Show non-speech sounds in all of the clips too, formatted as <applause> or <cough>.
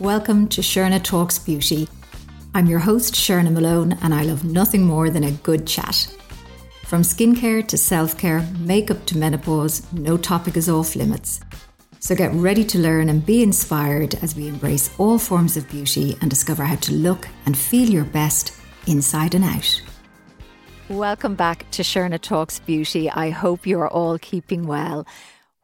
Welcome to Sherna Talks Beauty. I'm your host, Sherna Malone, and I love nothing more than a good chat. From skincare to self care, makeup to menopause, no topic is off limits. So get ready to learn and be inspired as we embrace all forms of beauty and discover how to look and feel your best inside and out. Welcome back to Sherna Talks Beauty. I hope you are all keeping well.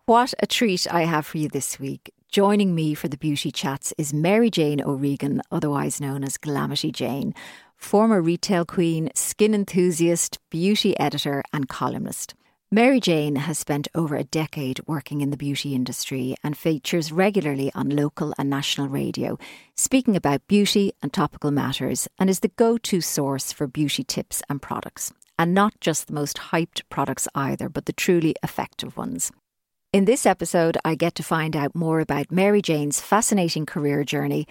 What a treat I have for you this week. Joining me for the beauty chats is Mary Jane O'Regan, otherwise known as Glamity Jane, former retail queen, skin enthusiast, beauty editor, and columnist. Mary Jane has spent over a decade working in the beauty industry and features regularly on local and national radio, speaking about beauty and topical matters, and is the go to source for beauty tips and products. And not just the most hyped products either, but the truly effective ones. In this episode, I get to find out more about Mary Jane's fascinating career journey,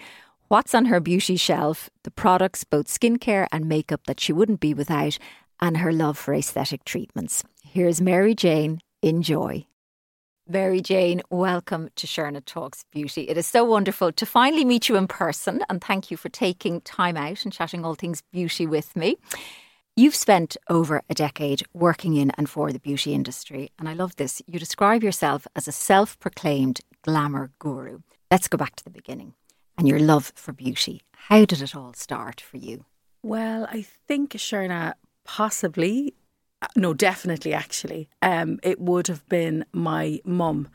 what's on her beauty shelf, the products, both skincare and makeup, that she wouldn't be without, and her love for aesthetic treatments. Here's Mary Jane. Enjoy. Mary Jane, welcome to Sherna Talks Beauty. It is so wonderful to finally meet you in person, and thank you for taking time out and chatting all things beauty with me. You've spent over a decade working in and for the beauty industry, and I love this. You describe yourself as a self proclaimed glamour guru. Let's go back to the beginning and your love for beauty. How did it all start for you? Well, I think, Sherna, possibly, uh, no, definitely, actually, um, it would have been my mum.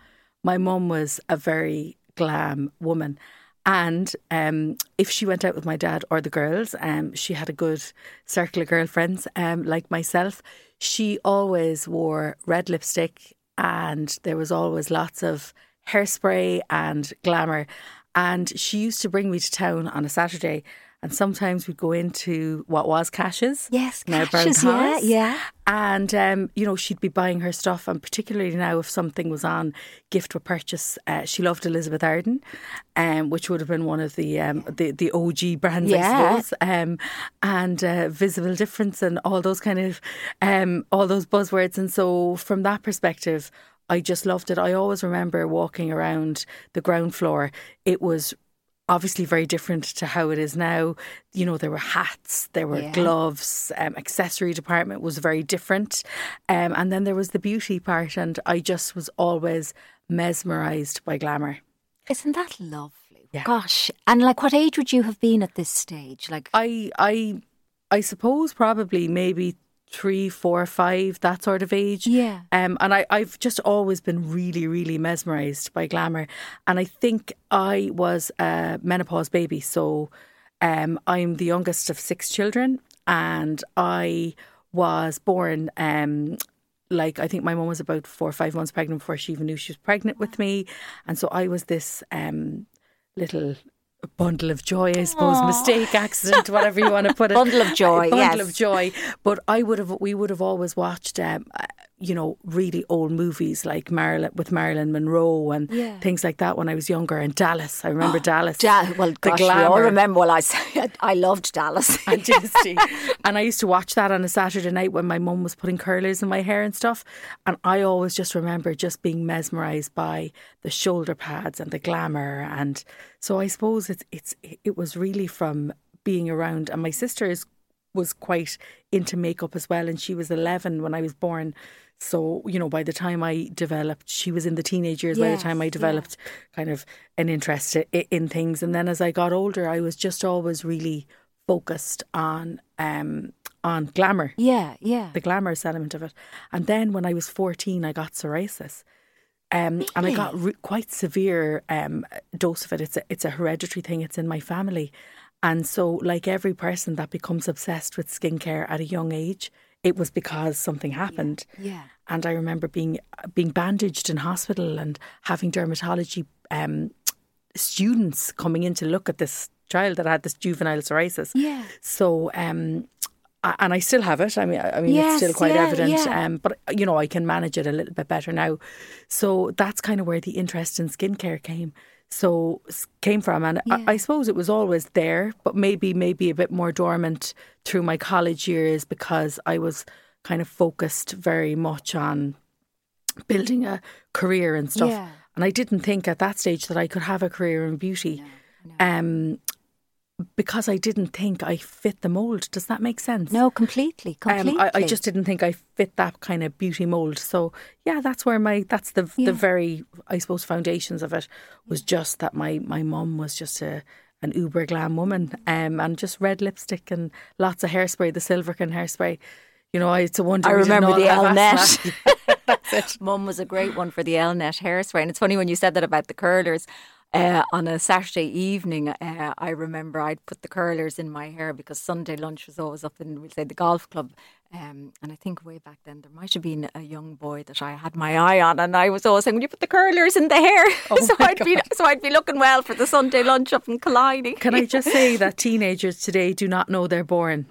My mum was a very glam woman. And um, if she went out with my dad or the girls, um, she had a good circle of girlfriends um, like myself. She always wore red lipstick and there was always lots of hairspray and glamour. And she used to bring me to town on a Saturday and sometimes we'd go into what was Cash's. Yes, now Cash's, yeah, yeah. And, um, you know, she'd be buying her stuff. And particularly now, if something was on gift or purchase, uh, she loved Elizabeth Arden, um, which would have been one of the um, the, the OG brands, yeah. I suppose. Um, and uh, Visible Difference and all those kind of, um, all those buzzwords. And so from that perspective, I just loved it. I always remember walking around the ground floor. It was obviously very different to how it is now. You know, there were hats, there were yeah. gloves, um, accessory department was very different. Um, and then there was the beauty part, and I just was always mesmerised by glamour. Isn't that lovely? Yeah. Gosh. And like what age would you have been at this stage? Like I I I suppose probably maybe three, four, five, that sort of age. Yeah. Um, and I, I've just always been really, really mesmerised by glamour. And I think I was a menopause baby. So um, I'm the youngest of six children. And I was born um, like I think my mum was about four or five months pregnant before she even knew she was pregnant with me. And so I was this um, little a bundle of joy, I suppose, Aww. mistake, accident, whatever you want to put it. <laughs> bundle of joy, <laughs> bundle yes. of joy. But I would have, we would have always watched um, you know, really old movies like Marilyn with Marilyn Monroe and yeah. things like that when I was younger. And Dallas, I remember oh, Dallas. Da- well, gosh, we all remember. Well, I <laughs> I loved Dallas. and, <laughs> and I used to watch that on a Saturday night when my mum was putting curlers in my hair and stuff. And I always just remember just being mesmerised by the shoulder pads and the glamour. And so I suppose it's it's it was really from being around. And my sister is was quite into makeup as well, and she was eleven when I was born. So, you know, by the time I developed, she was in the teenage years. Yes, by the time I developed yeah. kind of an interest in things. And then as I got older, I was just always really focused on um, on glamour. Yeah, yeah. The glamorous element of it. And then when I was 14, I got psoriasis. Um, really? And I got re- quite severe um, dose of it. It's a, it's a hereditary thing. It's in my family. And so, like every person that becomes obsessed with skincare at a young age, it was because something happened. Yeah. yeah. And I remember being being bandaged in hospital and having dermatology um, students coming in to look at this child that had this juvenile psoriasis. Yeah. So um, and I still have it. I mean, I mean, yes, it's still quite yeah, evident. Yeah. Um, but you know, I can manage it a little bit better now. So that's kind of where the interest in skincare came so came from and yeah. I, I, suppose it was always there but maybe maybe a bit more dormant through my college years because I was kind of focused very much on building a career and stuff yeah. and I didn't think at that stage that I could have a career in beauty Um, because I didn't think I fit the mold. Does that make sense? No, completely, completely. Um, I, I, just didn't think I fit that kind of beauty mold. So yeah, that's where my that's the yeah. the very I suppose foundations of it was just that my my mum was just a an uber glam woman, um, and just red lipstick and lots of hairspray, the Silvikrin hairspray. You know, I it's a wonder. I remember the. That's <laughs> it. <laughs> Mum was a great one for the Elnett hairspray, and it's funny when you said that about the curlers. Uh, on a Saturday evening, uh, I remember I'd put the curlers in my hair because Sunday lunch was always up in, we'll say, the golf club. Um, and I think way back then there might have been a young boy that I had my eye on, and I was always saying, "Will you put the curlers in the hair?" Oh <laughs> so I'd God. be so I'd be looking well for the Sunday lunch up in Killiney. Can I just say <laughs> that teenagers today do not know they're born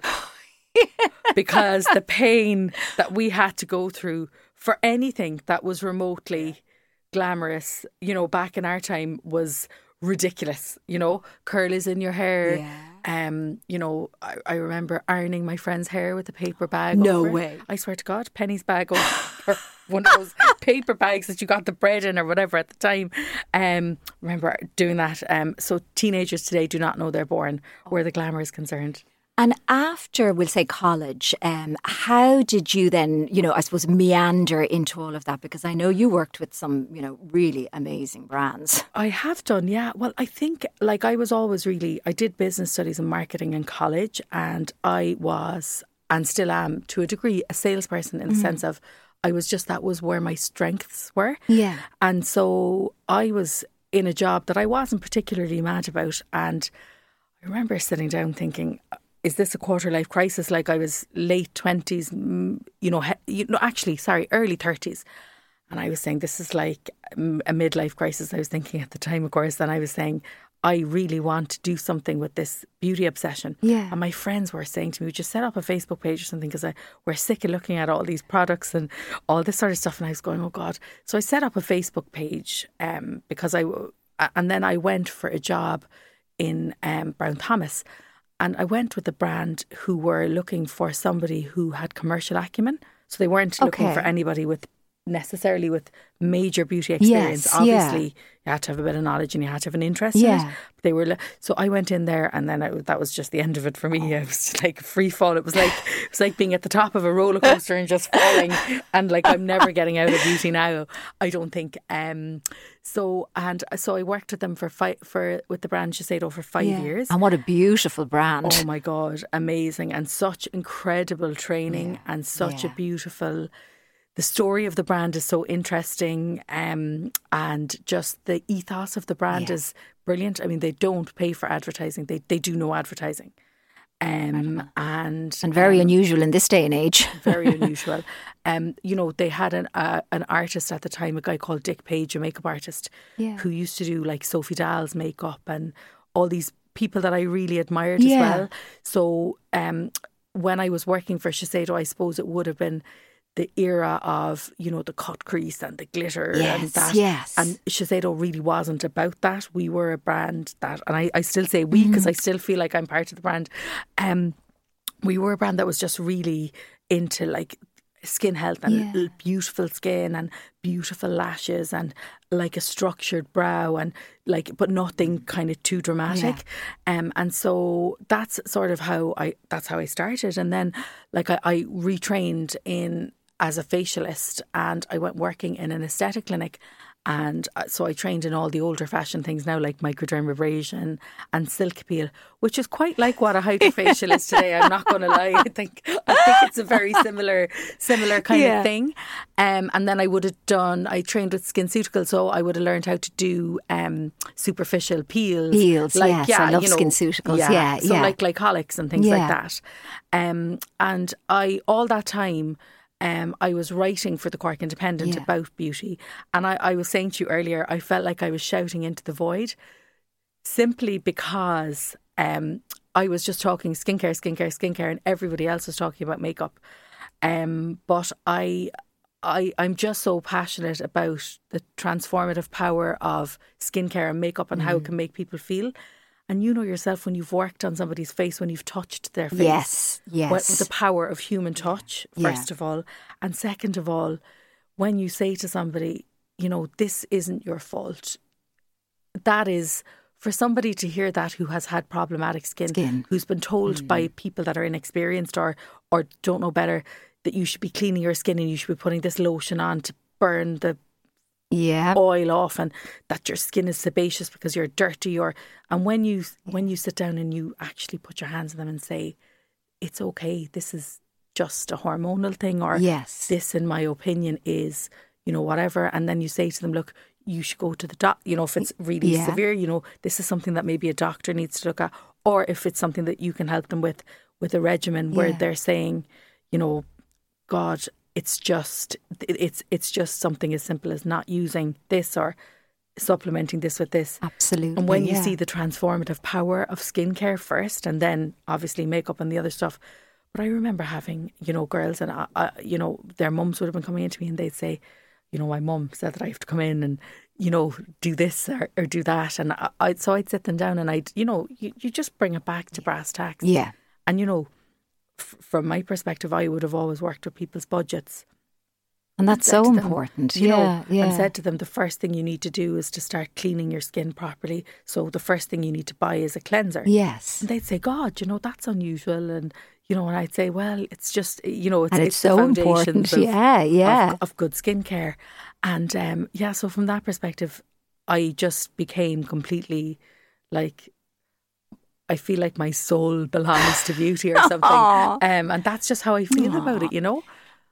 <laughs> because the pain that we had to go through for anything that was remotely glamorous, you know, back in our time was ridiculous. You know, curlies in your hair. Yeah. Um, you know, I, I, remember ironing my friend's hair with a paper bag. No over. way. I swear to God, Penneys bag <laughs> or one of those <laughs> paper bags that you got the bread in or whatever at the time. Um, remember doing that. Um, so teenagers today do not know they're born where the glamour is concerned. And after, we'll say college, um, how did you then, you know, I suppose meander into all of that? Because I know you worked with some, you know, really amazing brands. <laughs> I have done, yeah. Well, I think like I was always really, I did business studies and marketing in college, and I was and still am to a degree a salesperson in the mm. sense of I was just that was where my strengths were. Yeah. And so I was in a job that I wasn't particularly mad about. And I remember sitting down thinking, is this a quarter life crisis? Like I was late twenties, you know, you know, actually, sorry, early thirties, and I was saying this is like a midlife crisis. I was thinking at the time, of course, and I was saying I really want to do something with this beauty obsession. Yeah. And my friends were saying to me, just set up a Facebook page or something because we're sick of looking at all these products and all this sort of stuff. And I was going, oh God. So I set up a Facebook page um, because I, and then I went for a job in um, Brown Thomas. And I went with the brand who were looking for somebody who had commercial acumen. So they weren't looking for anybody with necessarily with major beauty experience. Yes, Obviously, yeah. you had to have a bit of knowledge and you had to have an interest yeah. in it. They were so I went in there, and then I, that was just the end of it for me. It was like free fall. It was like it was like being at the top of a roller coaster and just falling. and like I'm never getting out of beauty now. I don't think. Um, so and so I worked with them for five for with the brand Shiseido for five yeah. years. And what a beautiful brand! Oh my god, amazing and such incredible training and such a beautiful the story of the brand is so interesting um, and just the ethos of the brand yeah. is brilliant. I mean, they don't pay for advertising, they, they do no advertising. Um, and and very um, unusual in this day and age. <laughs> very unusual. Um, you know, they had an uh, an artist at the time, a guy called Dick Page, a makeup artist, yeah. who used to do like Sophie Dahl's makeup and all these people that I really admired yeah. as well. So um, when I was working for Shiseido, I suppose it would have been the era of you know the cut crease and the glitter yes, and that yes. and Shiseido really wasn't about that we were a brand that and I, I still say we because mm. I still feel like I'm part of the brand um we were a brand that was just really into like skin health and yeah. beautiful skin and beautiful lashes and like a structured brow and like but nothing kind of too dramatic yeah. um and so that's sort of how I that's how I started and then like I, I retrained in as a facialist and I went working in an aesthetic clinic and uh, so I trained in all the older fashioned things now, like microdermabrasion and silk peel, which is quite like what a hydrofacial is <laughs> today. I'm not going to lie. I think I think it's a very similar similar kind yeah. of thing. Um, and then I would have done. I trained with SkinCeutical, so I would have learned how to do um, superficial peels. Peels, like, yes, yeah, I love you know, SkinCeuticals. Yeah, yeah, so like glycolics and things yeah. like that. Um, and I all that time um, I was writing for the Cork Independent yeah. about beauty. And I, I was saying to you earlier, I felt like I was shouting into the void simply because um, I was just talking skincare, skincare, skincare, and everybody else was talking about makeup. Um, but I, I, I'm just so passionate about the transformative power of skincare and makeup and mm. how it mm. can make people feel and you know yourself when you've worked on somebody's face, when you've touched their face. Yes, yes. What's the power of human touch, first yeah. of all. And second of all, when you say to somebody, you know, this isn't your fault, that is for somebody to hear that who has had problematic skin, Skin. who's been told Mm. by people that are inexperienced or or don't know better that you should be cleaning your skin and you should be putting this lotion on to burn the Yeah. oil off and that your skin is sebaceous because you're dirty or and when you when you sit down and you actually put your hands on them and say it's okay this is just a hormonal thing or Yes. this in my opinion is you know whatever and then you say to them look you should go to the doc you know if it's really Yeah. severe you know this is something that maybe a doctor needs to look at or if it's something that you can help them with with a regimen where Yeah. they're saying you know god it's just it's it's just something as simple as not using this or supplementing this with this Absolutely. and when you yeah. see the transformative power of skincare first, and then obviously makeup and the other stuff. But I remember having, you know, girls and, I, I, you know, their mums would have been coming into me and they'd say, you know, my mum said that I have to come in and, you know, do this or, or do that. And I, I, so I'd sit them down and I'd, you know, you, you just bring it back to brass tacks. Yeah. And, you know, f- from my perspective, I would have always worked with people's budgets And that's so them, important. you yeah. know, yeah. and said to them, the first thing you need to do is to start cleaning your skin properly. So the first thing you need to buy is a cleanser. yes. And they'd say, God, you know, that's unusual. And, you know, and I'd say, well, it's just, you know, it's, And it's the so important. <laughs> Of, Yeah, yeah. Of, of good skincare. And um, yeah, so from that perspective, I just became completely like, I feel like my soul belongs to beauty or <laughs> something. Um, and that's just how I feel about it, you know?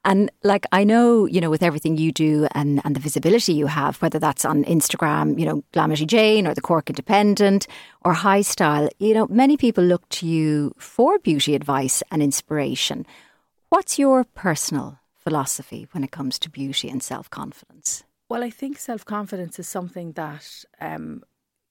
And like I know, you know, with everything you do and, and the visibility you have, whether that's on Instagram, you know, Glamity Jane or the Cork Independent or Hi Style, you know, many people look to you for beauty advice and inspiration. What's your personal philosophy when it comes to beauty and self confidence? Well, I think self confidence is something that, um,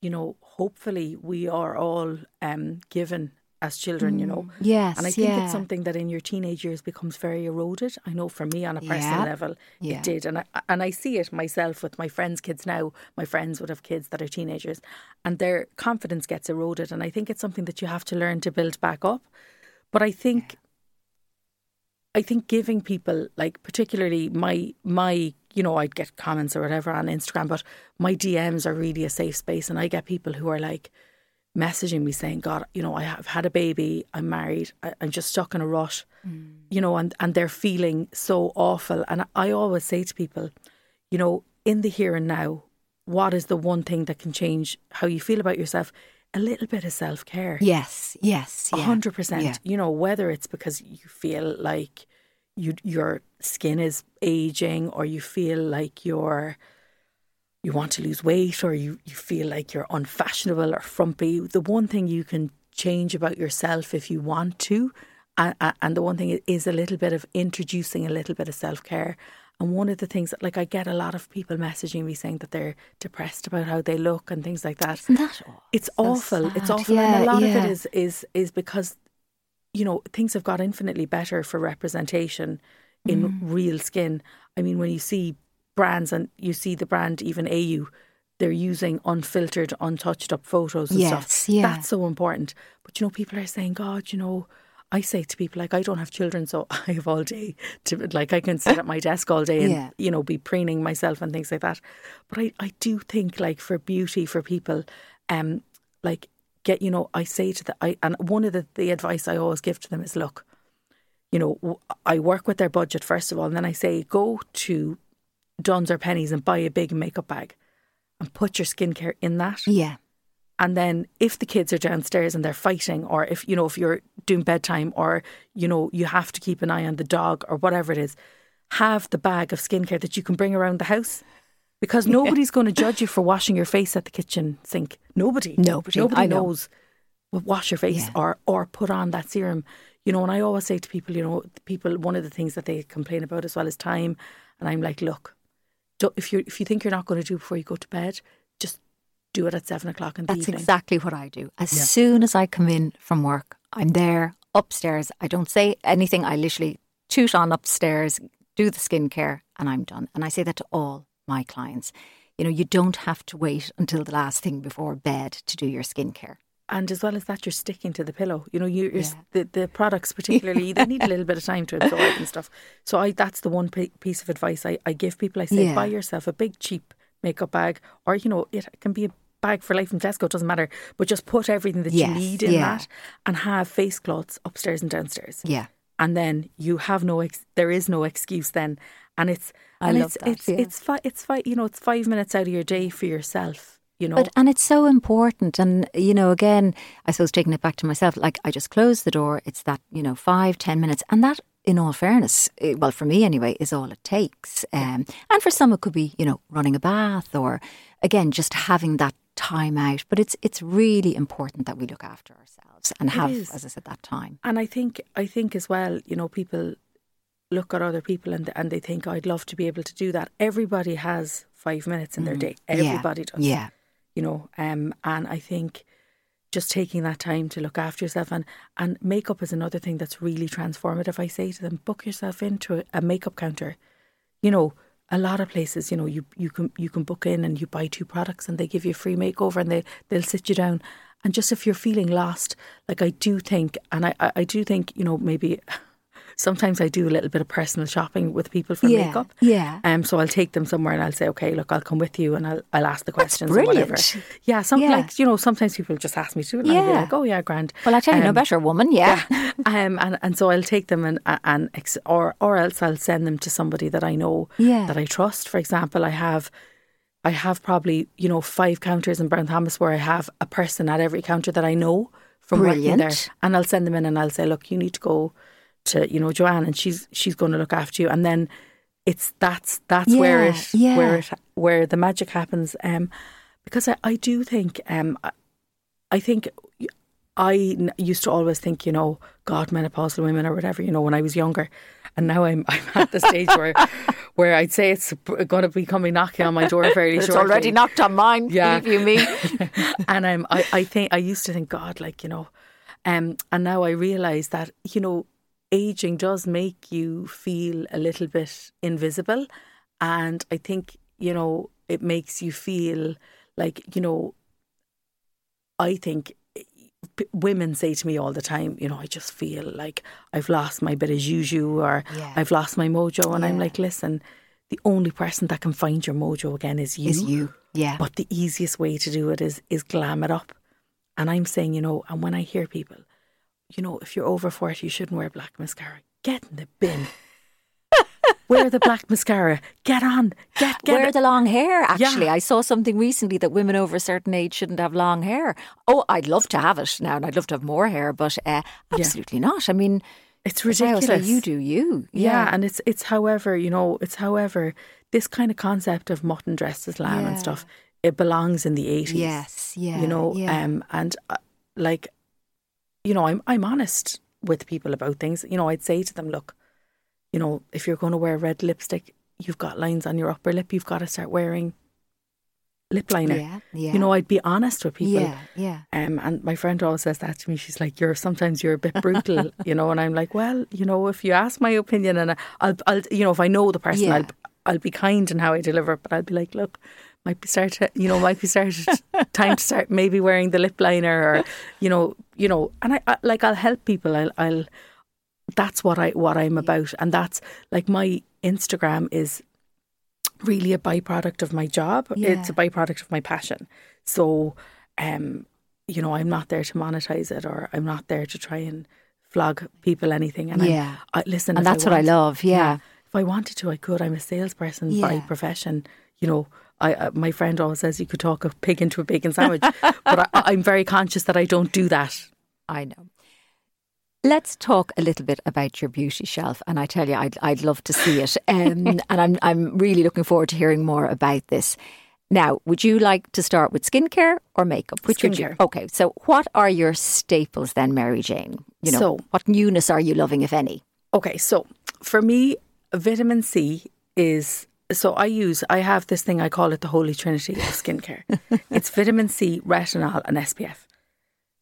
you know, hopefully we are all um, given as children, you know. Yes, And I think yeah. it's something that in your teenage years becomes very eroded. I know for me on a personal Yeah. level, Yeah. it did. And I, and I see it myself with my friends' kids now. My friends would have kids that are teenagers and their confidence gets eroded. And I think it's something that you have to learn to build back up. But I think I think giving people like particularly my my you know I'd get comments or whatever on Instagram, but my DMs are really a safe space, and I get people who are like messaging me saying, "God, you know I have had a baby, I'm married, I, I'm just stuck in a rut," mm. you know, and and they're feeling so awful, and I always say to people, you know, in the here and now, what is the one thing that can change how you feel about yourself? A little bit of self care. Yes, yes. A yeah. hundred percent. You know, whether it's because you feel like you your skin is aging, or you feel like you're you want to lose weight, or you you feel like you're unfashionable or frumpy. The one thing you can change about yourself if you want to, and, and the one thing is a little bit of introducing a little bit of self care. And one of the things that, like, I get a lot of people messaging me saying that they're depressed about how they look and things like that. Isn't that all? It's So awful. It's awful, Yeah, and a lot of it is is is because you know things have got infinitely better for representation in Mm. real skin. I mean, when you see brands and you see the brand even AU, they're using unfiltered, untouched up photos and Yes, stuff. yeah. That's so important. But you know, people are saying, God, you know. I say to people like I don't have children, so <laughs> I have all day to like I can sit at my desk all day and Yeah. you know be preening myself and things like that. But I, I do think like for beauty for people, um, like get you know I say to the I and one of the the advice I always give to them is look, you know I work with their budget first of all, and then I say go to Dunnes or Penneys and buy a big makeup bag, and put your skincare in that. Yeah. And then if the kids are downstairs and they're fighting, or if you know if you're doing bedtime, or you know you have to keep an eye on the dog or whatever it is, have the bag of skincare that you can bring around the house. Because nobody's going to judge you for washing your face at the kitchen sink. Nobody. Nobody, Nobody I know. knows. Well, wash your face Yeah. or or put on that serum. You know, and I always say to people, you know, people one of the things that they complain about as well is time. And I'm like, look, if you if you think you're not going to do it before you go to bed, do it at seven o'clock in the That's evening. exactly what I do. As soon as I come in from work, I'm there upstairs. I don't say anything. I literally toot on upstairs, do the skincare, and I'm done. And I say that to all my clients. You know, you don't have to wait until the last thing before bed to do your skincare. and as well as that, you're sticking to the pillow. You know, you, Yeah. the the products particularly they need a little bit of time to <laughs> absorb and stuff. So I that's the one p- piece of advice I, I give people. I say Yeah. buy yourself a big cheap makeup bag, or you know it can be a bag for life from Tesco, doesn't matter. But just put everything that Yes, you need in yeah. that and have face cloths upstairs and downstairs. Yeah. And then you have no, ex- there is no excuse then. And it's, I and love it's, that, it's, yeah. it's, fi- it's, fi- you know, it's five minutes out of your day for yourself, you know. But and it's so important, and you know, again, I suppose taking it back to myself, like I just close the door. It's that you know five ten minutes, and that, in all fairness, eh, well for me anyway, is all it takes. Um, and for some, it could be you know running a bath, or again just having that time out. But it's it's really important that we look after ourselves and have, as I said, that time. And I think I think as well, you know, people look at other people and and they think I'd love to be able to do that. Everybody has five minutes in their day. Mm. Yeah, Everybody does. Yeah, You know, um, and I think just taking that time to look after yourself and and makeup is another thing that's really transformative. I say to them, book yourself into a, a makeup counter. You know, a lot of places, you know, you you can you can book in and you buy two products and they give you a free makeover and they they'll sit you down. And just if you're feeling lost, like I do think, and I I, I do think, you know, maybe sometimes I do a little bit of personal shopping with people for Yeah, makeup. yeah. Um, so I'll take them somewhere and I'll say, okay, look, I'll come with you and I'll I'll ask the questions or brilliant. whatever. Yeah, some Yeah. like you know, sometimes people just ask me to, and I'll be Yeah. like, oh yeah, grand. Well, I tell you, no Um, better woman. Yeah, <laughs> um, and and so I'll take them and and ex- or or else I'll send them to somebody that I know Yeah. that I trust. For example, I have. I have probably, you know, five counters in Brown Thomas where I have a person at every counter that I know from working there. And I'll send them in and I'll say, look, you need to go to, you know, Joanne and she's she's going to look after you. And then it's that's that's where Yeah, it yeah. where it where the magic happens. Um, because I, I do think um I, I think I n- used to always think, you know, God, menopausal women or whatever, you know, when I was younger, and now I'm <laughs> I'm at the stage where where I'd say it's going to be coming knocking on my door fairly <laughs> it's shortly. already knocked on mine. Yeah. you me. <laughs> and I'm I, I think I used to think God like you know um and now I realize that you know aging does make you feel a little bit invisible and I think you know it makes you feel like you know I think p- women say to me all the time you know I just feel like I've lost my bit of juju or Yeah. I've lost my mojo and I'm like listen the only person that can find your mojo again is you Is you? Yeah. but the easiest way to do it is is glam it up. And I'm saying, you know, and when I hear people, you know, if you're over 40, you shouldn't wear black mascara. Get in the bin. <laughs> wear the black mascara. Get on. Get get Wear it. the long hair. Actually, Yeah. I saw something recently that women over a certain age shouldn't have long hair. Oh, I'd love to have it now, and I'd love to have more hair, but uh, absolutely not. I mean, It's as I always ridiculous. you do you. Yeah. and it's it's however, you know, it's however this kind of concept of mutton dressed as lamb Yeah. and stuff, it belongs in the 80s. Yes. Yeah. you know Yeah. um and uh, like you know i'm i'm honest with people about things you know i'd say to them look you know if you're going to wear red lipstick you've got lines on your upper lip you've got to start wearing lip liner yeah. Yeah. you know i'd be honest with people Yeah. Yeah. um, and my friend always says that to me. She's like, "You're sometimes you're a bit brutal, <laughs> you know." And I'm like, "Well, you know, if you ask my opinion, and I'll, I'll, you know, if I know the person, Yeah. I'll, I'll be kind in how I deliver it. But I'll be like, look, might be start, to, you know, might be start time to start maybe wearing the lip liner, or, you know, you know, and I, I like I'll help people. I'll, I'll, that's what I what I'm about, and that's like my Instagram is really a byproduct of my job. Yeah. It's a byproduct of my passion. So, um, you know, I'm not there to monetize it, or I'm not there to try and flog people anything. And Yeah. I, I listen, And that's what I love. Yeah. If I wanted to, I could. I'm a salesperson by profession. You know, I uh, my friend always says you could talk a pig into a bacon sandwich, but I, I'm very conscious that I don't do that. I know. Let's talk a little bit about your beauty shelf, and I tell you, I'd I'd love to see it, <laughs> um, and I'm I'm really looking forward to hearing more about this. Now, would you like to start with skincare or makeup? Which would you? Skincare. Okay, so what are your staples then, Mary Jane? You know, So- what newness are you loving, if any? Okay, so for me, vitamin C is so I use I have this thing I call it the holy trinity of skincare. it's <laughs> vitamin C, retinol, and SPF.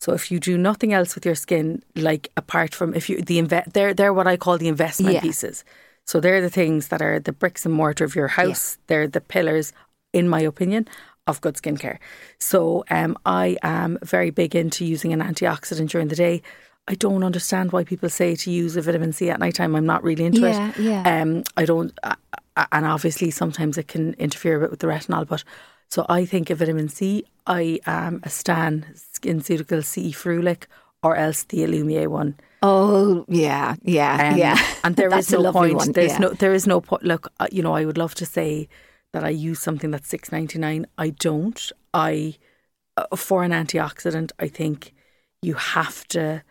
So if you do nothing else with your skin, like apart from if you the inve- they're they're what I call the investment Yeah. pieces. So they're the things that are the bricks and mortar of your house. They're the pillars, in my opinion, of good skincare. So um, I am very big into using an antioxidant during the day. I don't understand why people say to use a vitamin C at nighttime. I'm not really into Yeah, it. yeah. Um, I don't, uh, and obviously sometimes it can interfere a bit with the retinol, but So I think of vitamin C, I am a Stan SkinCeutical C Ferulic or else the Alumier one. Oh yeah, yeah, um, yeah. And there <laughs> is no point. One. There's yeah. no. There is no point. Look, you know, I would love to say that I use something that's six ninety nine. I don't. I uh, for an antioxidant, I think you have to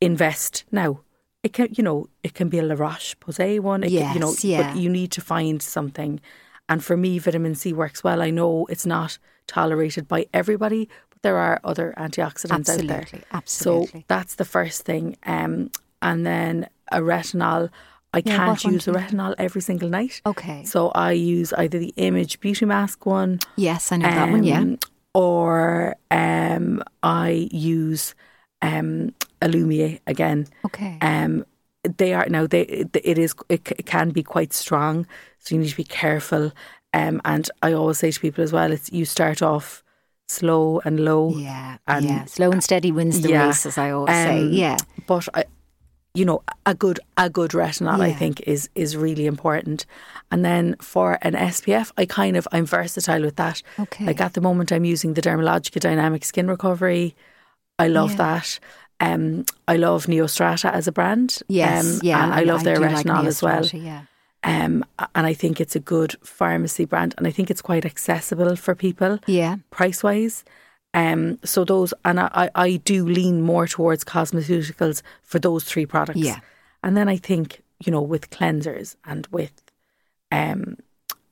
invest now. It can, you know, it can be a La Roche Posay one. It yes, can, you know, yeah. but you need to find something. And for me, vitamin C works well. I know it's not tolerated by everybody, but there are other antioxidants absolutely, out there. Absolutely. So that's the first thing. Um, and then a retinol. I yeah, can't use a retinol every single night. Okay. So I use either the Image Beauty Mask one. Yes, I know um, that one. Yeah. Um, or um, I use um, Alumier again. Okay. Um, they are now. They it is it, it can be quite strong, so you need to be careful. Um, and I always say to people as well, it's you start off slow and low. Yeah, and yeah. Slow and steady wins the yeah, race, as I always um, say. Yeah, but I, you know, a good a good retinol, yeah. I think, is is really important. And then for an SPF, I kind of I'm versatile with that. Okay. Like at the moment, I'm using the Dermalogica Dynamic Skin Recovery. I love yeah. that. Um, I love Neostrata as a brand. Yes, um, yeah, and I love I their retinol like as well. Yeah. Um, and I think it's a good pharmacy brand, and I think it's quite accessible for people. Yeah, price wise. Um, so those, and I, I do lean more towards cosmeceuticals for those three products. Yeah, and then I think you know with cleansers and with, um,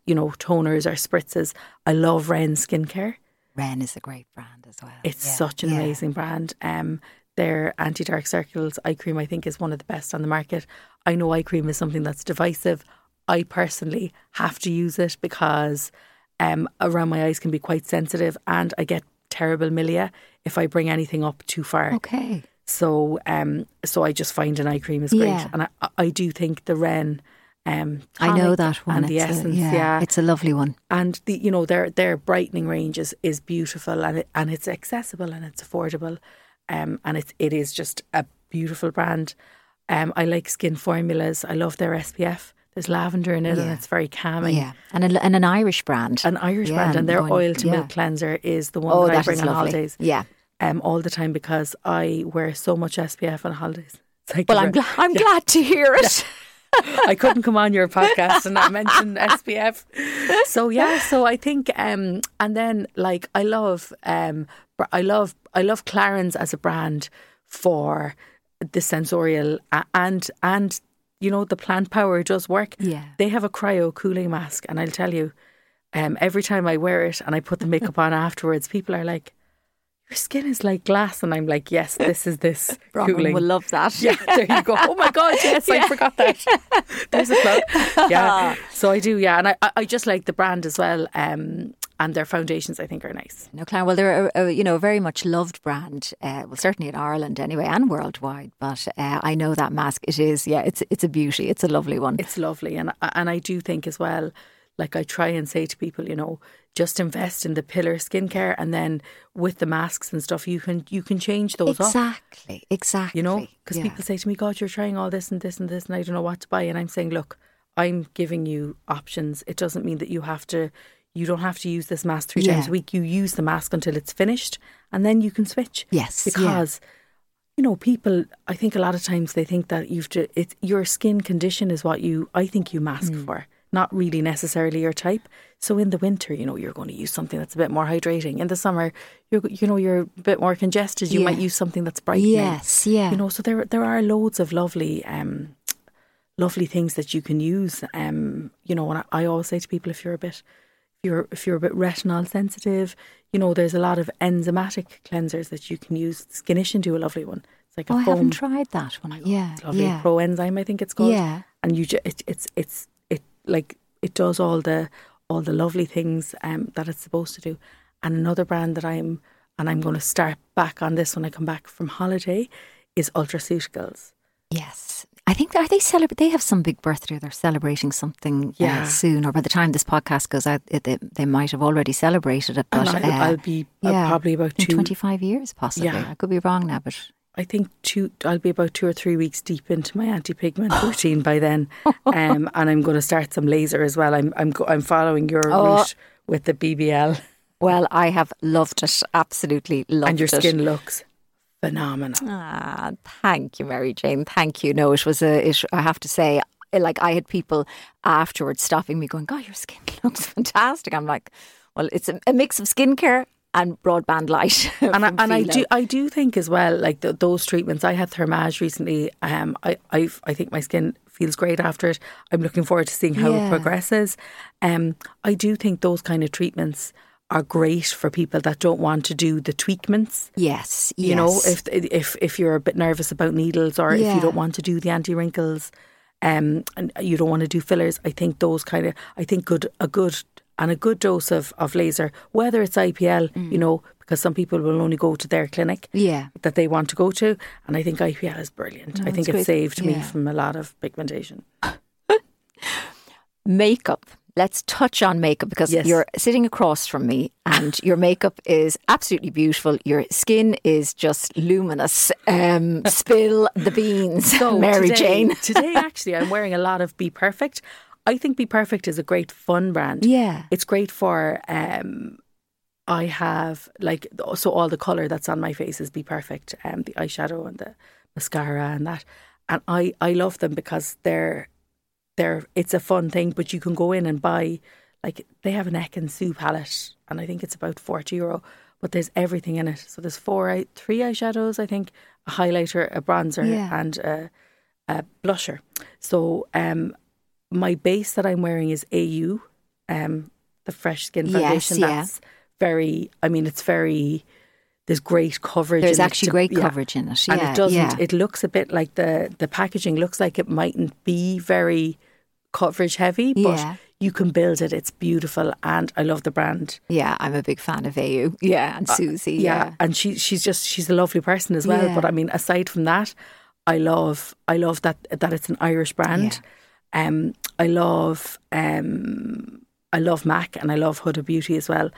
you know toners or spritzes, I love Ren skincare. Ren is a great brand as well. It's yeah. such an yeah. amazing brand. Um, their anti dark circles eye cream, I think, is one of the best on the market. I know eye cream is something that's divisive. I personally have to use it because um, around my eyes can be quite sensitive and I get terrible milia if I bring anything up too far. Okay. So, um, so I just find an eye cream is great, yeah. and I, I do think the Ren. Um, I know that one. And the it's essence, a, yeah, yeah, it's a lovely one. And the you know their their brightening range is, is beautiful and it, and it's accessible and it's affordable, um, and it's it is just a beautiful brand. Um, I like skin formulas. I love their SPF. There's lavender in it, yeah. and it's very calming. Yeah, and, a, and an Irish brand, an Irish yeah, brand, and their oil to yeah. milk cleanser is the one oh, that, that I bring on lovely. holidays. Yeah, um, all the time because I wear so much SPF on holidays. <laughs> Like well, I'm, gl- I'm glad to hear it. I couldn't come on your podcast and not mention <laughs> SPF. So yeah, so I think, um, and then like I love, um, I love, I love Clarins as a brand for the sensorial and and you know, the plant power does work. Yeah. They have a cryo cooling mask, and I'll tell you, um, every time I wear it and I put the makeup on afterwards, people are like, your skin is like glass. And I'm like, yes, this is this <laughs> cooling. will love that. <laughs> Yeah, there you go. Oh my God, yes, <laughs> yeah. I forgot that. There's a plug. Yeah. So I do, yeah. And I, I just like the brand as well. Um, and their foundations, I think, are nice. No, Claire. Well, they're a, a you know very much loved brand. Uh, well, certainly in Ireland anyway, and worldwide. But uh, I know that mask. It is, yeah. It's it's a beauty. It's a lovely one. It's lovely, and and I do think as well. Like I try and say to people, you know, just invest in the pillar skincare, and then with the masks and stuff, you can you can change those exactly, up. Exactly, exactly. You know, because yeah. people say to me, "God, you're trying all this and this and this, and I don't know what to buy," and I'm saying, "Look." I'm giving you options. It doesn't mean that you have to you don't have to use this mask three yeah. times a week. You use the mask until it's finished and then you can switch. Yes. Because, yeah. you know, people, I think a lot of times they think that you've to, it's your skin condition is what you, I think you mask mm. for, not really necessarily your type. So in the winter, you know, you're going to use something that's a bit more hydrating. In the summer, you're, you know, you're a bit more congested. You yeah. might use something that's brightening. Yes. Yeah. You know, so there, there are loads of lovely, um, lovely things that you can use. Um, you know, and I always say to people, if you're a bit, you're if you're a bit retinol sensitive, you know, there's a lot of enzymatic cleansers that you can use. Skinition do a lovely one. It's like a oh, foam. I haven't tried that one. Yeah, it's lovely yeah. Proenzyme, I think it's called. Yeah, and you, ju- it, it's it's it like it does all the all the lovely things um, that it's supposed to do. And another brand that I'm and I'm going to start back on this when I come back from holiday is Ultraceuticals. Yes, I think are they celebrate? They have some big birthday. They're celebrating something yeah. uh, soon, or by the time this podcast goes out, it, they, they might have already celebrated it. But I'll, uh, I'll be uh, yeah, probably about twenty five years, possibly. Yeah. I could be wrong now, but I think two. I'll be about two or three weeks deep into my anti-pigment <laughs> routine by then, um, <laughs> and I'm going to start some laser as well. I'm I'm I'm following your Oh. route with the BBL. Well, I have loved it. Absolutely loved it. And your skin looks phenomenal. Ah, thank you, Mary Jane. Thank you. No, it was a. It, I have to say, like I had people afterwards stopping me, going, "God, your skin <laughs> looks fantastic." I'm like, well, it's a, a mix of skincare and broadband light. <laughs> and I, and I do I do think as well, like the, those treatments. I had thermage recently. Um, I i I think my skin feels great after it. I'm looking forward to seeing how yeah. it progresses. Um, I do think those kind of treatments are great for people that don't want to do the tweakments. Yes, you yes. know, if if if you're a bit nervous about needles or yeah. if you don't want to do the anti wrinkles, um, and you don't want to do fillers, I think those kind of I think good a good and a good dose of, of laser, whether it's IPL, mm. you know, because some people will only go to their clinic yeah. that they want to go to. And I think IPL is brilliant. No, I think it saved yeah. me from a lot of pigmentation. <laughs> Makeup let's touch on makeup because yes. you're sitting across from me and <laughs> your makeup is absolutely beautiful. Your skin is just luminous. Um, <laughs> spill the beans, so <laughs> Mary today, Jane. today, actually, I'm wearing a lot of BPerfect. I think BPerfect is a great fun brand. Yeah. It's great for. Um, I have like so all the color that's on my face is BPerfect, um, the eyeshadow and the mascara and that, and I I love them because they're they're it's a fun thing, but you can go in and buy like they have an Ekin-Su palette, and I think it's about forty euro. But there's everything in it. So there's four, three eyeshadows, I think, a highlighter, a bronzer, yeah. and a, a, blusher. So um, my base that I'm wearing is AU, um, the Fresh Skin Foundation. Yes, That's yeah. very. I mean, it's very there's great coverage. There's actually to, great yeah. coverage in it, yeah, and it doesn't. It looks a bit like the the packaging looks like it mightn't be very coverage heavy, but yeah. you can build it. It's beautiful, and I love the brand. Yeah, I'm a big fan of AU. Yeah, and Susie. Uh, yeah. yeah. and she she's just she's a lovely person as well. But I mean, aside from that, I love I love that that it's an Irish brand. Um, I love um, I love Mac and I love Huda Beauty as well.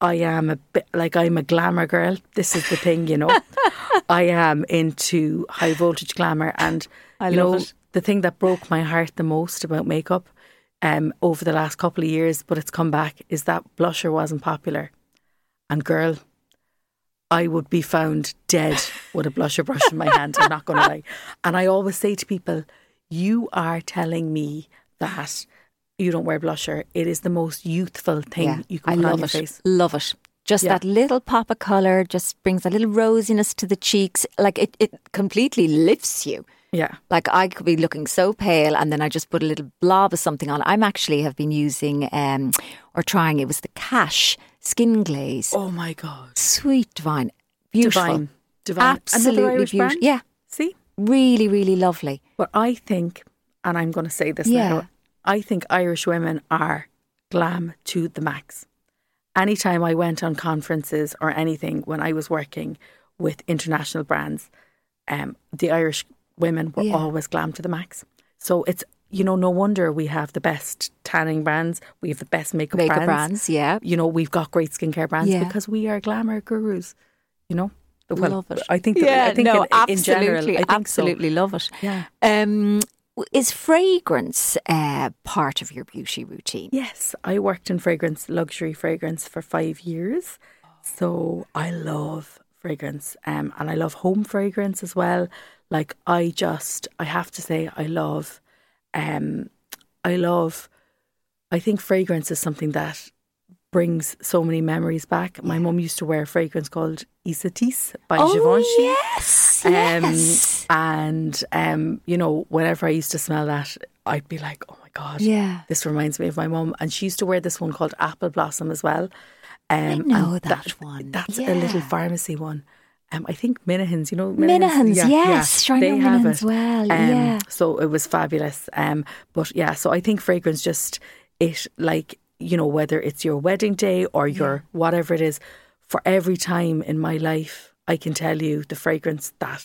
I am a bit like I'm a glamour girl. This is the thing, you know. <laughs> I am into high voltage glamour, and I you know it. The thing that broke my heart the most about makeup um, over the last couple of years, but it's come back, is that blusher wasn't popular. And girl, I would be found dead with a blusher brush in my hand. I'm not going to lie. And I always say to people, you are telling me that you don't wear blusher. It is the most youthful thing yeah, you can I put on your it. face. Love it. Just yeah. that little pop of colour just brings a little rosiness to the cheeks. Like it, it completely lifts you. Yeah. Like I could be looking so pale and then I just put a little blob of something on. I'm actually have been using um, or trying it was the Cash skin glaze. Oh my god. Sweet divine. Beautiful. Divine. Divine. Absolutely beautiful. Yeah. See? Really, really lovely. But I think and I'm going to say this yeah. now. I think Irish women are glam to the max. Anytime I went on conferences or anything when I was working with international brands, um, the Irish women were yeah. always glam to the max. So it's you know no wonder we have the best tanning brands, we have the best makeup, makeup brands. brands. Yeah, you know we've got great skincare brands yeah. because we are glamour gurus. You know. Well, love it. I think. That, yeah, I think no, in, absolutely, in general, absolutely so. love it. Yeah. Um, is fragrance uh, part of your beauty routine? Yes, I worked in fragrance, luxury fragrance for five years. So I love fragrance um, and I love home fragrance as well. Like I just, I have to say, I love, um, I love, I think fragrance is something that brings so many memories back. My mum used to wear a fragrance called Ysatis by oh, Givenchy. Yes, um, yes. And um, you know, whenever I used to smell that, I'd be like, "Oh my god, yeah, this reminds me of my mum." And she used to wear this one called Apple Blossom as well. Um, I know that, that, one. That's yeah. a little pharmacy one. Um, I think Minahan's, you know, Minahan's, yeah, yes, yeah, they have as well. Um, yeah, so it was fabulous. Um, but yeah, so I think fragrance just it like you know, whether it's your wedding day or your yeah. whatever it is, for every time in my life, I can tell you the fragrance that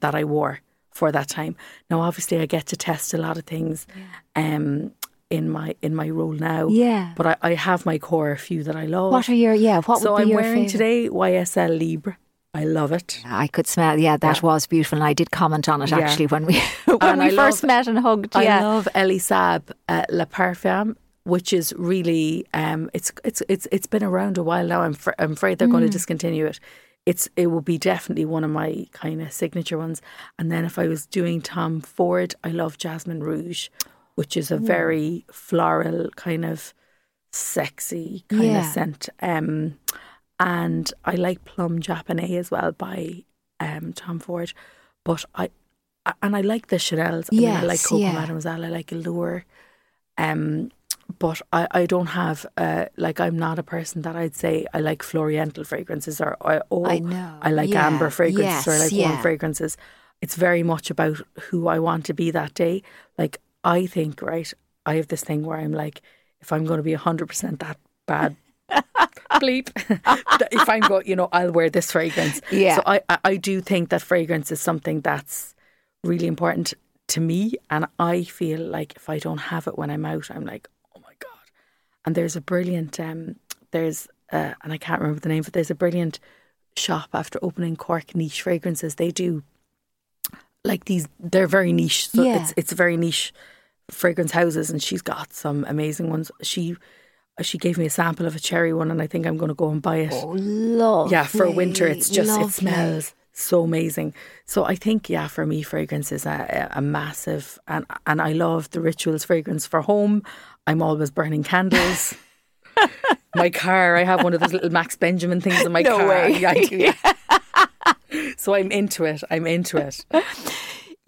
that I wore for that time. Now, obviously, I get to test a lot of things. Yeah. Um, in my in my role now. Yeah. But I, I have my core few that I love. What are your yeah? What so I'm wearing favorite? today YSL Libre. I love it. I could smell. Yeah, that yeah. was beautiful, and I did comment on it yeah. actually when we <laughs> when and we I first love, met and hugged. Yeah. I love Elie Saab uh, Le Parfum which is really um, it's it's it's it's been around a while now. I'm fr- I'm afraid they're mm. going to discontinue it. It's it will be definitely one of my kind of signature ones. And then if I was doing Tom Ford, I love Jasmin Rouge, which is a Ooh. very floral kind of sexy kind yeah. of scent. Um, and I like Plum Japonais as well by um, Tom Ford. But I and I like the Chanel's. I yes, mean, I like Coco yeah. Mademoiselle. I like Allure. Um, but I, I don't have uh, like I'm not a person that I'd say I like floriental fragrances or, or oh I know I like yeah. amber fragrances yes, or I like yeah. warm fragrances. It's very much about who I want to be that day. Like I think right, I have this thing where I'm like, if I'm going to be hundred percent that bad. Bleep <laughs> if I'm going you know I'll wear this fragrance yeah so I, I I do think that fragrance is something that's really important to me and I feel like if I don't have it when I'm out I'm like oh my God. and there's a brilliant, um, there's, uh, and I can't remember the name, but there's a brilliant shop after opening Cork niche fragrances. They do like these, they're very niche. So yeah. it's, it's very niche fragrance houses, and she's got some amazing ones. She, she gave me a sample of a cherry one, and I think I'm going to go and buy it. Oh, love! Yeah, for winter, it's just lovely. it smells so amazing. So I think, yeah, for me, fragrance is a, a massive, and and I love the rituals fragrance for home. I'm always burning candles. <laughs> my car, I have one of those little Max Benjamin things in my no car. Way. Yeah, I do, yeah. <laughs> so I'm into it. I'm into it. <laughs>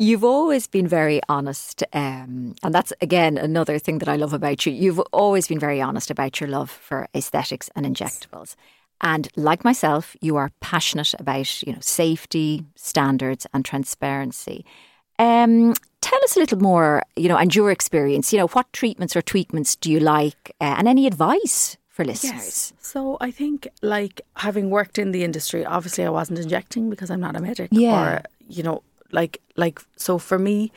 You've always been very honest, um, and that's again another thing that I love about you. You've always been very honest about your love for aesthetics and injectables. And like myself, you are passionate about, you know, safety, standards and transparency. Um, tell us a little more, you know, and your experience. You know, what treatments or treatments do you like, uh, and any advice for listeners? Yes. So I think, like having worked in the industry, obviously I wasn't injecting because I'm not a medic. Yeah. Or you know, like like so for me,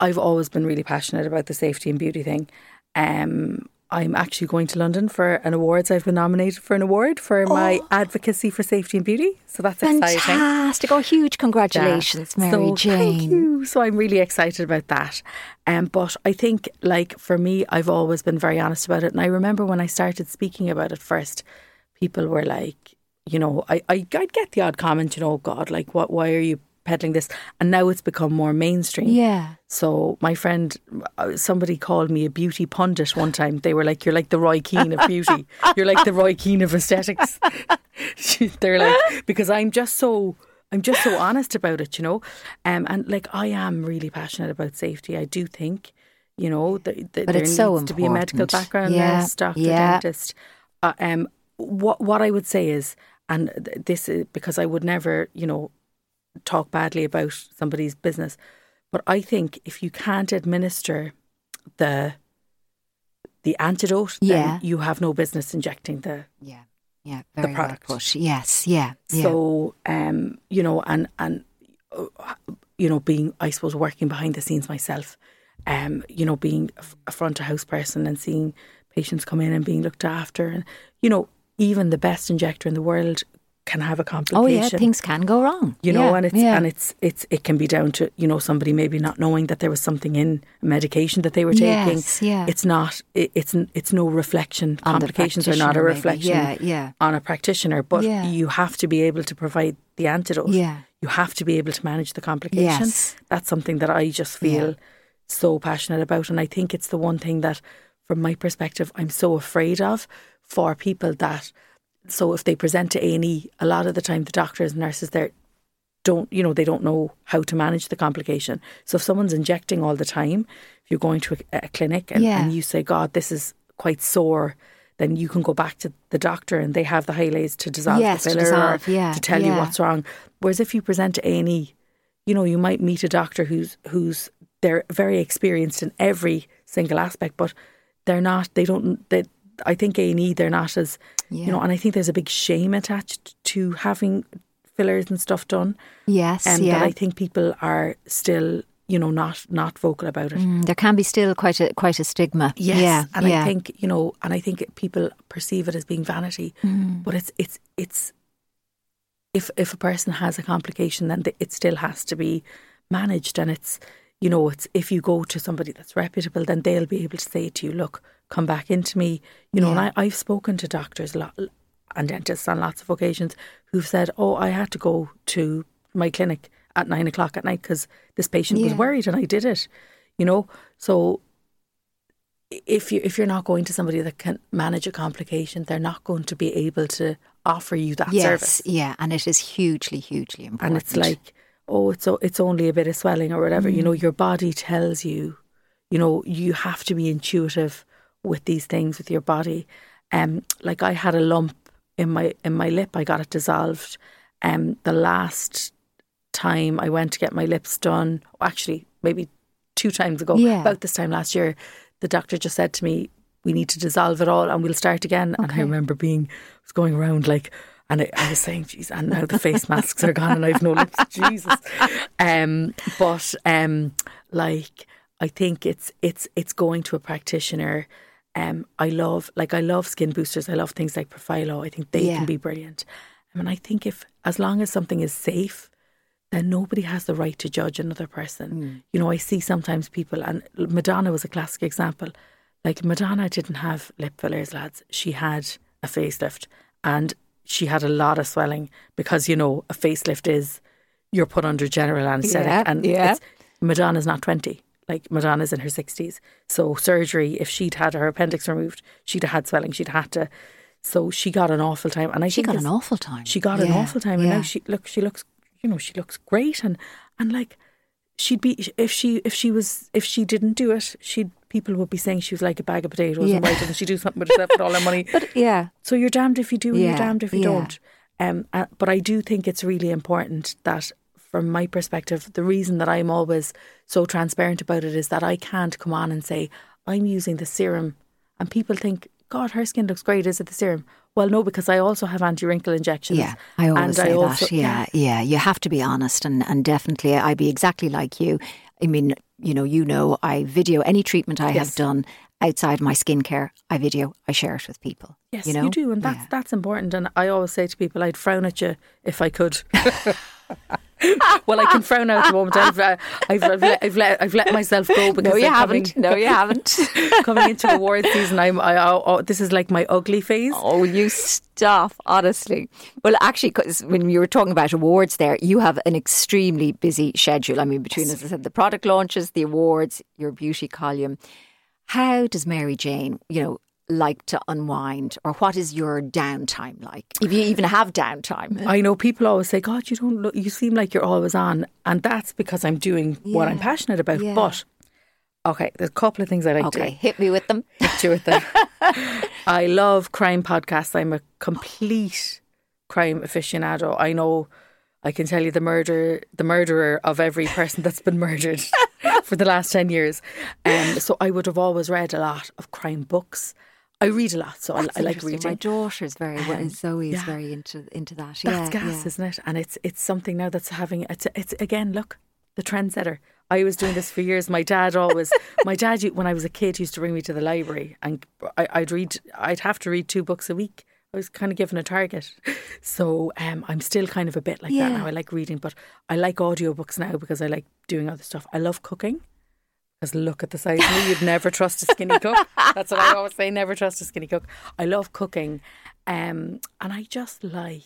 I've always been really passionate about the safety and beauty thing. Um, I'm actually going to London for an awards. I've been nominated for an award for oh. my advocacy for safety and beauty. So that's Fantastic. exciting. Fantastic. Oh, huge congratulations, yeah. Mary so, Jane. Thank you. So I'm really excited about that. Um, but I think, like, for me, I've always been very honest about it. And I remember when I started speaking about it first, people were like, you know, I, I, I'd get the odd comment, you know, God, like, what, why are you peddling this and now it's become more mainstream. Yeah. So my friend uh, somebody called me a beauty pundit one time. They were like you're like the Roy Keane of beauty. You're like the Roy Keane of aesthetics. <laughs> They're like because I'm just so I'm just so honest about it you know? Um, and like I am really passionate about safety. I do think you know that, that there needs so to be a medical background yeah. nurse doctor yeah. dentist. Uh, um, what what I would say is and this is because I would never, you know, talk badly about somebody's business. But I think if you can't administer the the antidote, yeah. you have no business injecting the yeah yeah the product. Well yes, yeah, yeah. So um, you know, and and uh, you know, being I suppose working behind the scenes myself, um, you know, being a front of house person and seeing patients come in and being looked after, and you know, even the best injector in the world can have a complication. Oh yeah, things can go wrong. You know, yeah, and it's yeah. and it's it's it can be down to you know somebody maybe not knowing that there was something in medication that they were taking. Yes, yeah. It's not. It, it's it's no reflection. On Complications are not a reflection. Yeah, yeah. On a practitioner, but yeah. you have to be able to provide the antidote. Yeah. You have to be able to manage the complication. Yes. That's something that I just feel so passionate about, and I think it's the one thing that, from my perspective, I'm so afraid of for people that so if they present to A and E, a lot of the time the doctors and nurses there don't, you know, they don't know how to manage the complication. So if someone's injecting all the time, if you're going to a, a clinic and, yeah. and, you say, God, this is quite sore, then you can go back to the doctor and they have the Hyalase to dissolve yes, the filler to dissolve, or yeah, to tell yeah. you what's wrong. Whereas if you present to A and E, you know, you might meet a doctor who's who's they're very experienced in every single aspect, but they're not. They don't. They, I think A and E they're not as yeah. you know, and I think there's a big shame attached to having fillers and stuff done. Yes, and yeah. that I think people are still you know not not vocal about it. Mm, there can be still quite a quite a stigma. Yes, yeah, and yeah. I think you know, and I think people perceive it as being vanity, mm. but it's it's it's if if a person has a complication, then it still has to be managed, and it's you know, it's if you go to somebody that's reputable, then they'll be able to say to you, look, come back into me. You know, yeah. and I, I've spoken to doctors a lot and dentists on lots of occasions who've said, "Oh, I had to go to my clinic at nine o'clock at night because this patient yeah. was worried, and I did it." You know, so if you if you're not going to somebody that can manage a complication, they're not going to be able to offer you that yes, service. Yeah, and it is hugely, hugely important. And it's like, oh, it's it's only a bit of swelling or whatever. Mm. You know, your body tells you. You know, you have to be intuitive with these things with your body. Um, like I had a lump in my in my lip. I got it dissolved. Um, the last time I went to get my lips done, actually maybe two times ago, yeah. about this time last year, the doctor just said to me, "We need to dissolve it all, and we'll start again." Okay. And I remember being was going around like. And I, I was saying, "Geez!" And now the face masks are gone, and I've no lips. <laughs> Jesus. Um, but um, like, I think it's it's it's going to a practitioner um, I love like I love skin boosters. I love things like Profhilo. I think they yeah. can be brilliant. I mean, I think if as long as something is safe, then nobody has the right to judge another person. Mm. You know, I see sometimes people, and Madonna was a classic example. Like Madonna didn't have lip fillers, lads. She had a facelift, and she had a lot of swelling because you know a facelift is you're put under general anaesthetic, yeah, and yeah. Madonna's not twenty like Madonna's in her 60s. So surgery, if she'd had her appendix removed, she'd have had swelling, she'd had to. So she got an awful time. And I she got an awful time. She got yeah, an awful time. And yeah. now she look, she looks, you know, she looks great. And, and like, she'd be, if she, if she was, if she didn't do it, she'd, people would be saying she was like a bag of potatoes yeah. and why didn't she do something with herself with all her money? <laughs> But yeah. So you're damned if you do and you're damned if you don't. Um, uh, but I do think it's really important that from my perspective, the reason that I'm always so transparent about it is that I can't come on and say, I'm using the serum. And people think, God, her skin looks great. Is it the serum? Well, no, because I also have anti wrinkle injections. Yeah, I always say I also, that. Yeah, yeah, yeah. You have to be honest, and, and definitely, I'd be exactly like you. I mean, you know, you know, I video any treatment I yes. have done outside my skincare. I video, I share it with people. Yes, you, know? you do, and that's yeah. that's important. And I always say to people, I'd frown at you if I could. <laughs> <laughs> <laughs> well, I can frown out the moment. I've, uh, I've, I've, let, I've, let, I've let myself go because no, you haven't. Coming, no, you haven't. <laughs> coming into award season, I'm. I, I, oh, this is like my ugly phase. Oh, you stop! Honestly, well, actually, because when you were talking about awards, there, you have an extremely busy schedule. I mean, between as I said, the product launches, the awards, your beauty column. How does Mary Jane, you know, like to unwind or what is your downtime like if you even have downtime i know people always say god you don't look you seem like you're always on and that's because i'm doing yeah. what i'm passionate about yeah. but okay there's a couple of things i like okay, to okay hit me with them <laughs> hit you with them <laughs> i love crime podcasts i'm a complete crime aficionado i know I can tell you the murder, the murderer of every person that's been murdered <laughs> for the last ten years. Um, so I would have always read a lot of crime books. I read a lot, so I, I, like reading. My daughter's very well. Um, Zoe's yeah. very into into that. That's yeah, gas, yeah. isn't it? And it's it's something now that's having it's it's again. Look, the trendsetter. I was doing this for years. My dad always, my dad when I was a kid used to bring me to the library, and I, I'd read. I'd have to read two books a week. I was kind of given a target. So um, I'm still kind of a bit like yeah. that now. I like reading, but I like audiobooks now because I like doing other stuff. I love cooking. Because look at the size of me, you'd never trust a skinny cook. That's what I always say, never trust a skinny cook. I love cooking. Um, and I just like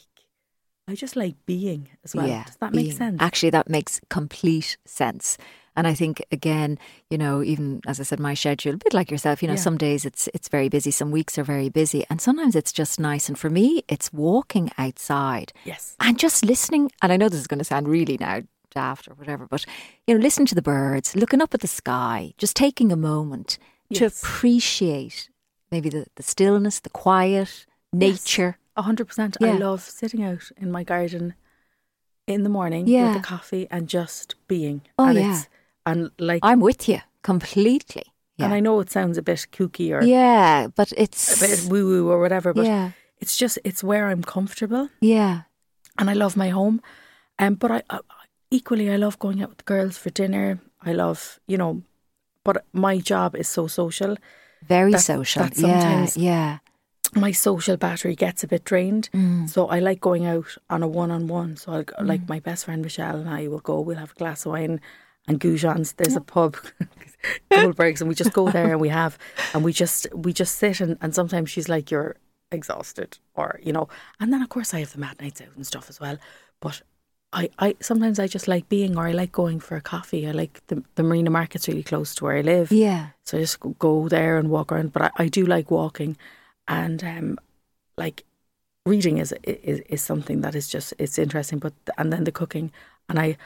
I just like being as well. Yeah, Does that being. make sense? Actually, that makes complete sense. And I think again, you know, even as I said, my schedule, a bit like yourself, you know, yeah. some days it's it's very busy, some weeks are very busy, and sometimes it's just nice. And for me, it's walking outside, yes, and just listening. And I know this is going to sound really now daft or whatever, but you know, listening to the birds, looking up at the sky, just taking a moment yes. to appreciate maybe the, the stillness, the quiet, nature. A hundred percent. I love sitting out in my garden in the morning yeah. with a coffee and just being. Oh and yeah. and like I'm with you completely. Yeah. And I know it sounds a bit kooky or yeah, but it's a bit woo woo or whatever. But yeah. it's just it's where I'm comfortable. Yeah, and I love my home. Um, but I, I equally I love going out with the girls for dinner. I love you know, but my job is so social. Very that, social. That sometimes yeah, yeah my social battery gets a bit drained. Mm. So I like going out on a one on one. So I mm. like my best friend Michelle and I will go, we'll have a glass of wine and Goujon's. There's a pub, <laughs> Goldberg's, and we just go there and we have, and we just we just sit and, and sometimes she's like, "You're exhausted," or you know, and then of course I have the mad nights out and stuff as well. But I, I sometimes I just like being, or I like going for a coffee. I like the the Marina Market's really close to where I live. Yeah. So I just go there and walk around. But I, I do like walking, and um, like reading is, is is something that is just it's interesting. But and then the cooking, and I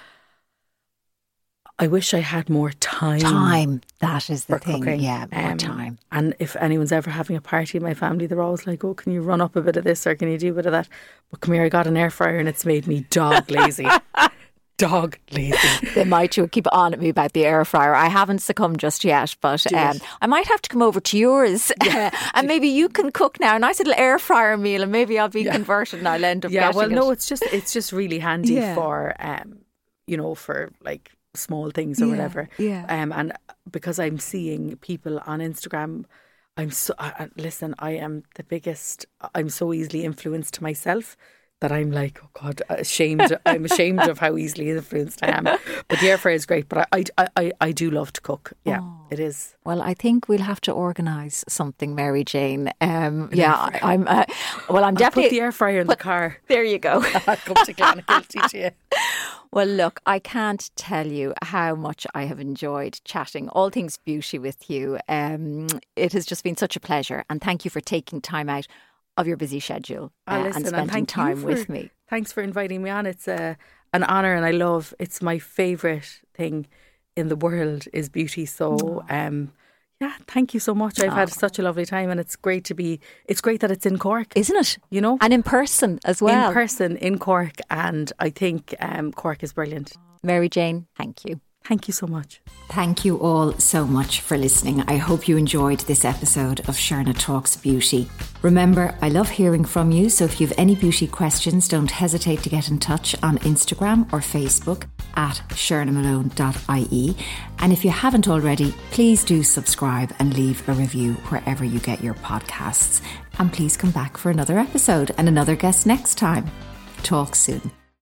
I wish I had more time. Time. That is the thing. cooking. Yeah, more Um, time. And if anyone's ever having a party in my family, they're always like, "Oh, can you run up a bit of this or can you do a bit of that?" But come here, I got an air fryer and it's made me dog lazy. <laughs> dog lazy. They might you keep on at me about the air fryer. I haven't succumbed just yet, but um, I might have to come over to yours <laughs> <laughs> and maybe you can cook now. A nice little air fryer meal, and maybe I'll be converted and I'll end up Yeah, well, it. no, it's just it's just really handy Yeah. for um, you know, for like small things or Yeah, whatever. yeah. Um, and because I'm seeing people on Instagram, I'm so uh, listen. I am the biggest. I'm so easily influenced myself that I'm like, oh God, ashamed. I'm ashamed of how easily influenced I am. But the air fryer is great. But I, I, I, I do love to cook. Yeah, Oh. it is. Well, I think we'll have to organise something, Mary Jane. Um, yeah, I, I'm. Uh, well, I'm Put definitely. the air fryer in the car. there you go. <laughs> I'll come to Clonakilty to you. <laughs> Well, look, I can't tell you how much I have enjoyed chatting all things beauty with you. Um, it has just been such a pleasure, and thank you for taking time out of your busy schedule Ah, uh, listen, and spending you time for- with me. Thanks for inviting me on. It's a, an honour and I love it's my favourite thing in the world is beauty. So um yeah, thank you so much. I've had such a lovely time and it's great to be it's great that it's in Cork. Isn't it? you know? And in person as well. in person in Cork and I think um Cork is brilliant. Mary Jane, thank you. Thank you so much. Thank you all so much for listening. I hope you enjoyed this episode of Sharna Talks Beauty. Remember, I love hearing from you, so if you have any beauty questions, don't hesitate to get in touch on Instagram or Facebook at shernamalone.ie. And if you haven't already, please do subscribe and leave a review wherever you get your podcasts. And please come back for another episode and another guest next time. Talk soon.